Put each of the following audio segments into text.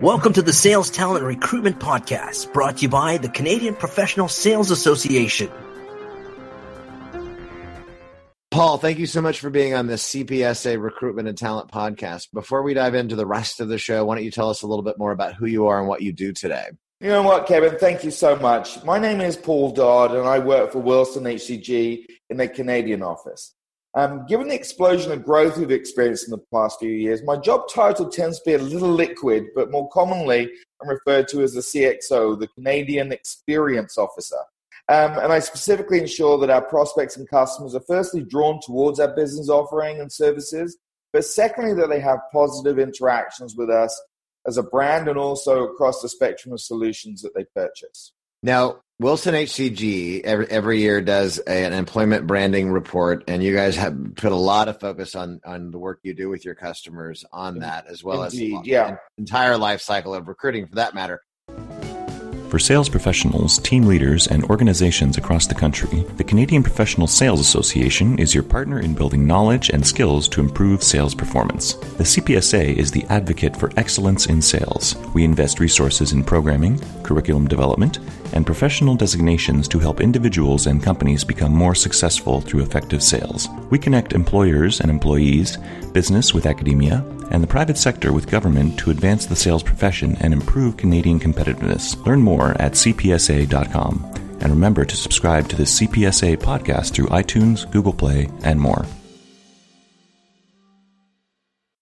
Welcome to the Sales Talent Recruitment Podcast, brought to you by the Canadian Professional Sales Association. Paul, thank you so much for being on this CPSA Recruitment and Talent Podcast. Before we dive into the rest of the show, why don't you tell us a little bit more about who you are and what you do today? You know what, Kevin? Thank you so much. My name is Paul Dodd, and I work for Wilson HCG in the Canadian office. Um, given the explosion of growth we've experienced in the past few years, my job title tends to be a little liquid, but more commonly, I'm referred to as the CXO, the Canadian Experience Officer. Um, and I specifically ensure that our prospects and customers are firstly drawn towards our business offering and services, but secondly, that they have positive interactions with us as a brand and also across the spectrum of solutions that they purchase. Now, Wilson HCG every, every year does an employment branding report, and you guys have put a lot of focus on on the work you do with your customers on that, as well Indeed, as yeah. entire life cycle of recruiting, for that matter. For sales professionals, team leaders, and organizations across the country, the Canadian Professional Sales Association is your partner in building knowledge and skills to improve sales performance. The CPSA is the advocate for excellence in sales. We invest resources in programming, curriculum development, and professional designations to help individuals and companies become more successful through effective sales. We connect employers and employees, business with academia, and the private sector with government to advance the sales profession and improve Canadian competitiveness. Learn more at cpsa.com. And remember to subscribe to the CPSA podcast through iTunes, Google Play, and more.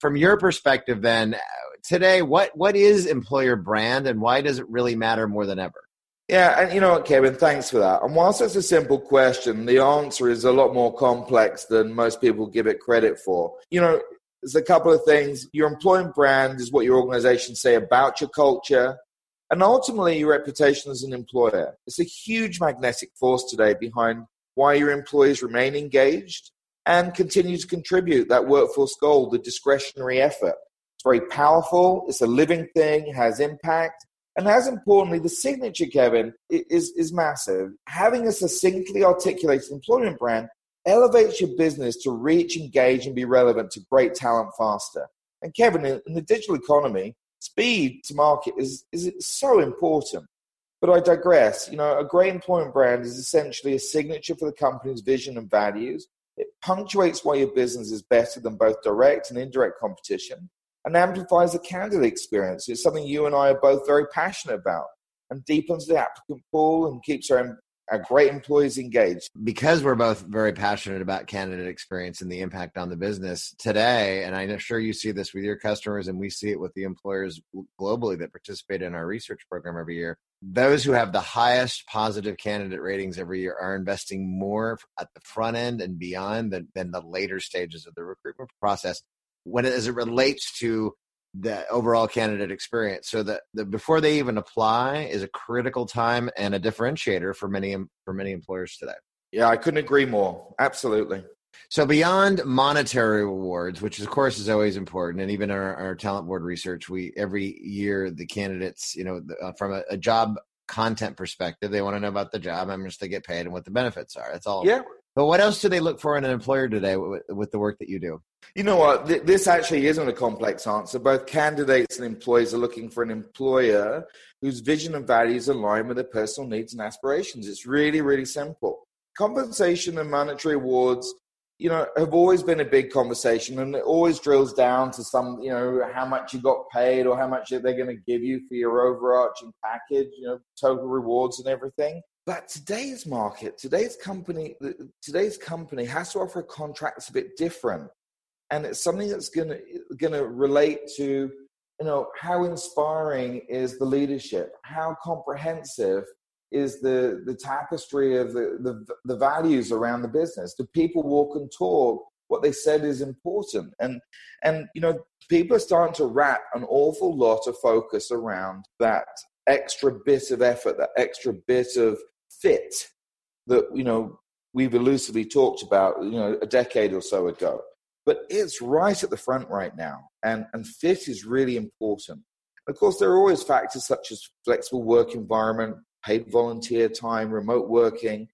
From your perspective, then, today, what, what is employer brand and why does it really matter more than ever? Yeah, and you know what, Kevin, thanks for that. And whilst it's a simple question, the answer is a lot more complex than most people give it credit for. You know, there's a couple of things. Your employment brand is what your organization say about your culture and ultimately your reputation as an employer. It's a huge magnetic force today behind why your employees remain engaged and continue to contribute that workforce goal, the discretionary effort. It's very powerful, it's a living thing, has impact, and as importantly, the signature, Kevin, is, is massive. Having a succinctly articulated employment brand elevates your business to reach, engage, and be relevant to great talent faster. And Kevin, in the digital economy, speed to market is, is so important. But I digress. You know, a great employment brand is essentially a signature for the company's vision and values. It punctuates why your business is better than both direct and indirect competition and amplifies the candidate experience. It's something you and I are both very passionate about and deepens the applicant pool and keeps our, our great employees engaged. Because we're both very passionate about candidate experience and the impact on the business today, and I'm sure you see this with your customers, and we see it with the employers globally that participate in our research program every year. Those who have the highest positive candidate ratings every year are investing more at the front end and beyond than, than the later stages of the recruitment process when it, as it relates to the overall candidate experience. So that the before they even apply is a critical time and a differentiator for many for many employers today. Yeah, I couldn't agree more. Absolutely. So beyond monetary rewards, which of course is always important, and even our, our talent board research, we every year the candidates, you know, uh, from a, a, job content perspective, they want to know about the job, how much they get paid, and what the benefits are. That's all. Yeah. But what else do they look for in an employer today with, with the work that you do? You know what? This actually isn't a complex answer. Both candidates and employees are looking for an employer whose vision and values align with their personal needs and aspirations. It's really, really simple. Compensation and monetary awards, you know, have always been a big conversation, and it always drills down to some, you know, how much you got paid or how much they're going to give you for your overarching package, you know, total rewards and everything. But today's market, today's company, today's company has to offer a contract that's a bit different and it's something that's going to relate to you know how inspiring is the leadership? How comprehensive is the the tapestry of the, the the values around the business? Do people walk and talk? What they said is important. And and you know people are starting to wrap an awful lot of focus around that extra bit of effort that extra bit of fit that you know we've elusively talked about you know a decade or so ago but it's right at the front right now. And, and fit is really important. Of course, there are always factors such as flexible work environment, paid volunteer time, remote working.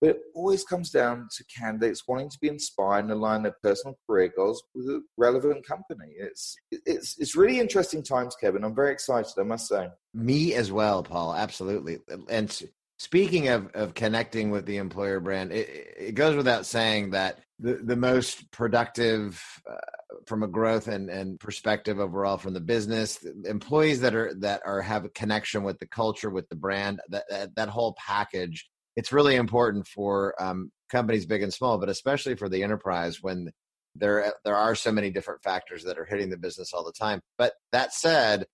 But it always comes down to candidates wanting to be inspired and align their personal career goals with a relevant company. It's it's it's really interesting times, Kevin. I'm very excited, I must say. Me as well, Paul. Absolutely. And speaking of of connecting with the employer brand, it, it goes without saying that the the most productive uh, from a growth and, and perspective overall from the business employees that are that are have a connection with the culture with the brand that that, that whole package it's really important for um, companies big and small, but especially for the enterprise when there there are so many different factors that are hitting the business all the time. But that said,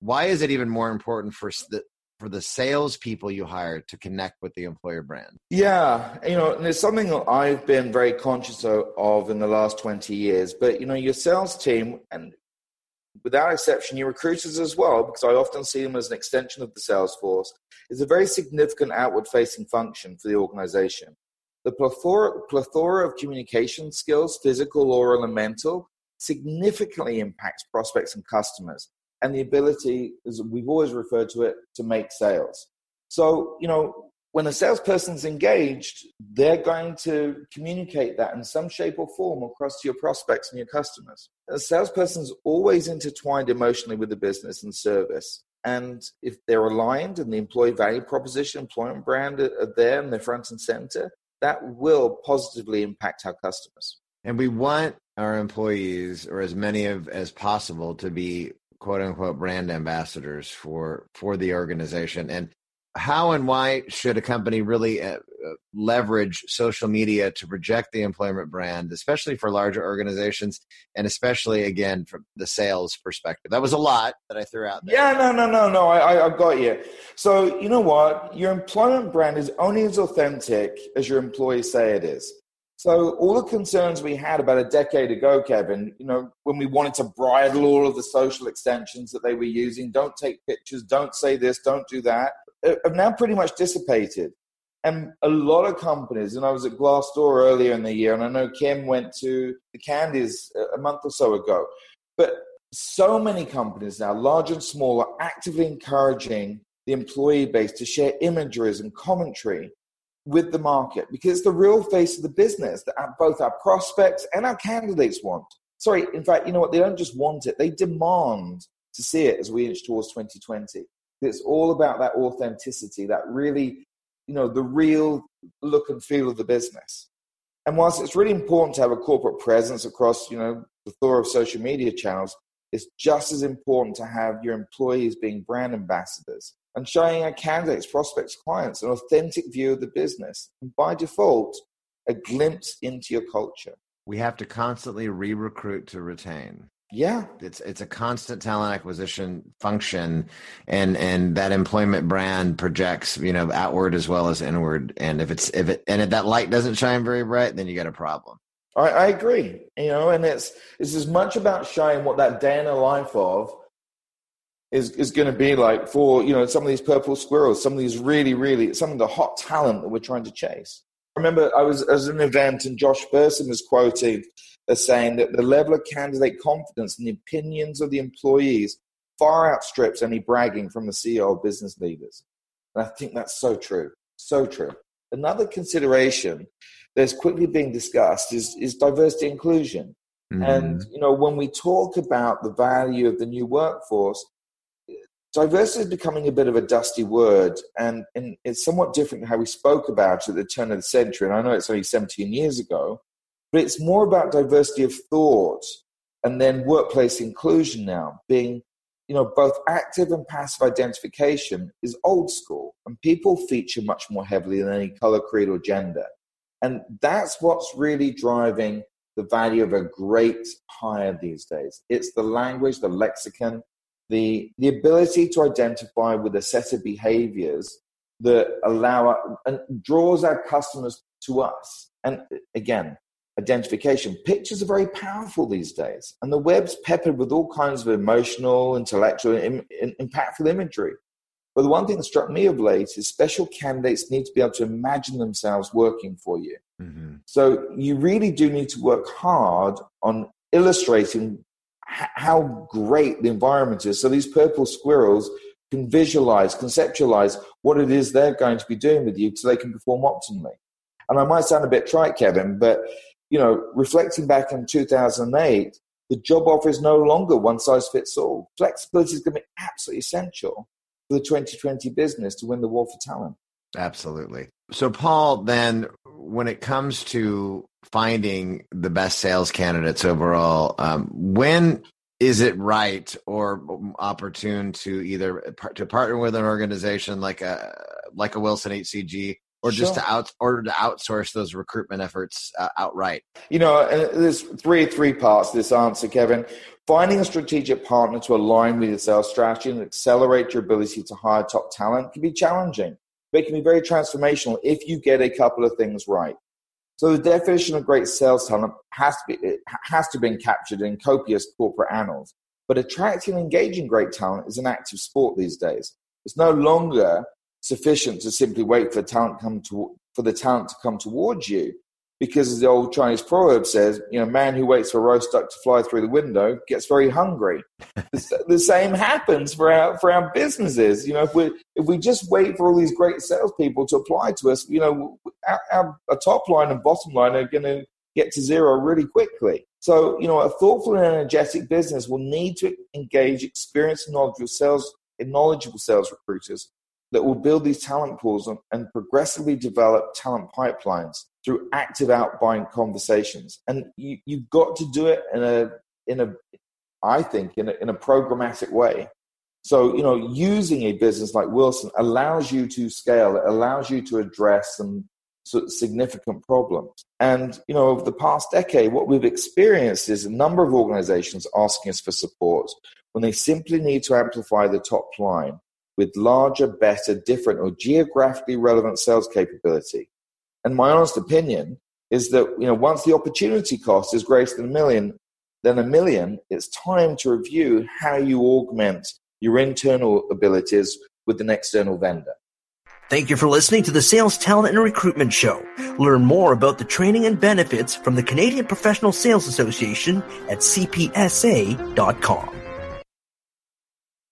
why is it even more important for the for the salespeople you hire to connect with the employer brand? Yeah, you know, and it's something I've been very conscious of in the last 20 years. But, you know, your sales team, and without exception, your recruiters as well, because I often see them as an extension of the sales force, is a very significant outward facing function for the organization. The plethora, plethora of communication skills, physical, oral, and mental, significantly impacts prospects and customers, and the ability, as we've always referred to it, to make sales. So, you know, when a salesperson's engaged, they're going to communicate that in some shape or form across to your prospects and your customers. A salesperson's always intertwined emotionally with the business and service. And if they're aligned and the employee value proposition, employment brand are there and they're front and center, that will positively impact our customers. And we want our employees, or as many of as possible, to be quote unquote brand ambassadors for for the organization. And how and why should a company really uh, uh, leverage social media to project the employment brand, especially for larger organizations, and especially again from the sales perspective? That was a lot that I threw out there. Yeah, no, no, no, no. I, I got you. So you know what? Your employment brand is only as authentic as your employees say it is. So all the concerns we had about a decade ago, Kevin, you know, when we wanted to bridle all of the social extensions that they were using, don't take pictures, don't say this, don't do that uh, have now pretty much dissipated. And a lot of companies, and I was at Glassdoor earlier in the year, and I know Kim went to the CandEs a month or so ago. But so many companies now, large and small, are actively encouraging the employee base to share imageries and commentary with the market because it's the real face of the business that both our prospects and our candidates want. Sorry, in fact, you know what? They don't just want it, they demand to see it as we inch towards 2020. It's all about that authenticity, that really, you know, the real look and feel of the business. And whilst it's really important to have a corporate presence across, you know, the Thor of social media channels, it's just as important to have your employees being brand ambassadors and showing our candidates, prospects, clients an authentic view of the business. And by default, a glimpse into your culture. We have to constantly re recruit to retain. Yeah, it's it's a constant talent acquisition function, and and that employment brand projects you know outward as well as inward. And if it's if it and if that light doesn't shine very bright, then you got a problem. I, I agree. You know, and it's it's as much about showing what that day in the life of is is going to be like for you know some of these purple squirrels, some of these really really some of the hot talent that we're trying to chase. I remember I was at an event and Josh Bersin was quoting are saying that the level of candidate confidence and the opinions of the employees far outstrips any bragging from the CEO of business leaders. And I think that's so true. So true. Another consideration that's quickly being discussed is, is diversity inclusion. Mm-hmm. And you know, when we talk about the value of the new workforce, diversity is becoming a bit of a dusty word, and, and it's somewhat different than how we spoke about it at the turn of the century. And I know it's only 17 years ago, but it's more about diversity of thought and then workplace inclusion now, being you know both active and passive identification is old school and people feature much more heavily than any color creed or gender and that's what's really driving the value of a great hire these days it's the language the lexicon the the ability to identify with a set of behaviors that allow and draws our customers to us and again identification. Pictures are very powerful these days, and the web's peppered with all kinds of emotional, intellectual, Im- impactful imagery. But the one thing that struck me of late is special candidates need to be able to imagine themselves working for you. Mm-hmm. So you really do need to work hard on illustrating how great the environment is. So these purple squirrels can visualize, conceptualize what it is they're going to be doing with you so they can perform optimally. And I might sound a bit trite, Kevin, but you know, reflecting back in 2008, the job offer is no longer one size fits all. Flexibility is going to be absolutely essential for the 2020 business to win the war for talent. Absolutely. So, Paul, then when it comes to finding the best sales candidates overall, um, when is it right or opportune to either to partner with an organization like a like a Wilson HCG or sure. just to out or to outsource those recruitment efforts uh, outright? You know, there's three three parts to this answer, Kevin. Finding a strategic partner to align with your sales strategy and accelerate your ability to hire top talent can be challenging, but it can be very transformational if you get a couple of things right. So the definition of great sales talent has to be it has to be captured in copious corporate annals. But attracting and engaging great talent is an active sport these days. It's no longer sufficient to simply wait for talent come to, for the talent to come towards you. Because as the old Chinese proverb says, you know, man who waits for a roast duck to fly through the window gets very hungry. the, the, same happens for our for our businesses. You know, if we if we just wait for all these great salespeople to apply to us, you know, our, our, our top line and bottom line are going to get to zero really quickly. So, you know, a thoughtful and energetic business will need to engage experienced and knowledgeable sales, knowledgeable sales recruiters that will build these talent pools and progressively develop talent pipelines through active outbound conversations. And you, you've got to do it in a, in a, I think, in a, in a programmatic way. So, you know, using a business like Wilson allows you to scale, it allows you to address some significant problems. And, you know, over the past decade, what we've experienced is a number of organizations asking us for support when they simply need to amplify the top line with larger, better, different, or geographically relevant sales capability. And my honest opinion is that you know once the opportunity cost is greater than a million, than a million, it's time to review how you augment your internal abilities with an external vendor. Thank you for listening to the Sales Talent and Recruitment Show. Learn more about the training and benefits from the Canadian Professional Sales Association at cpsa.com.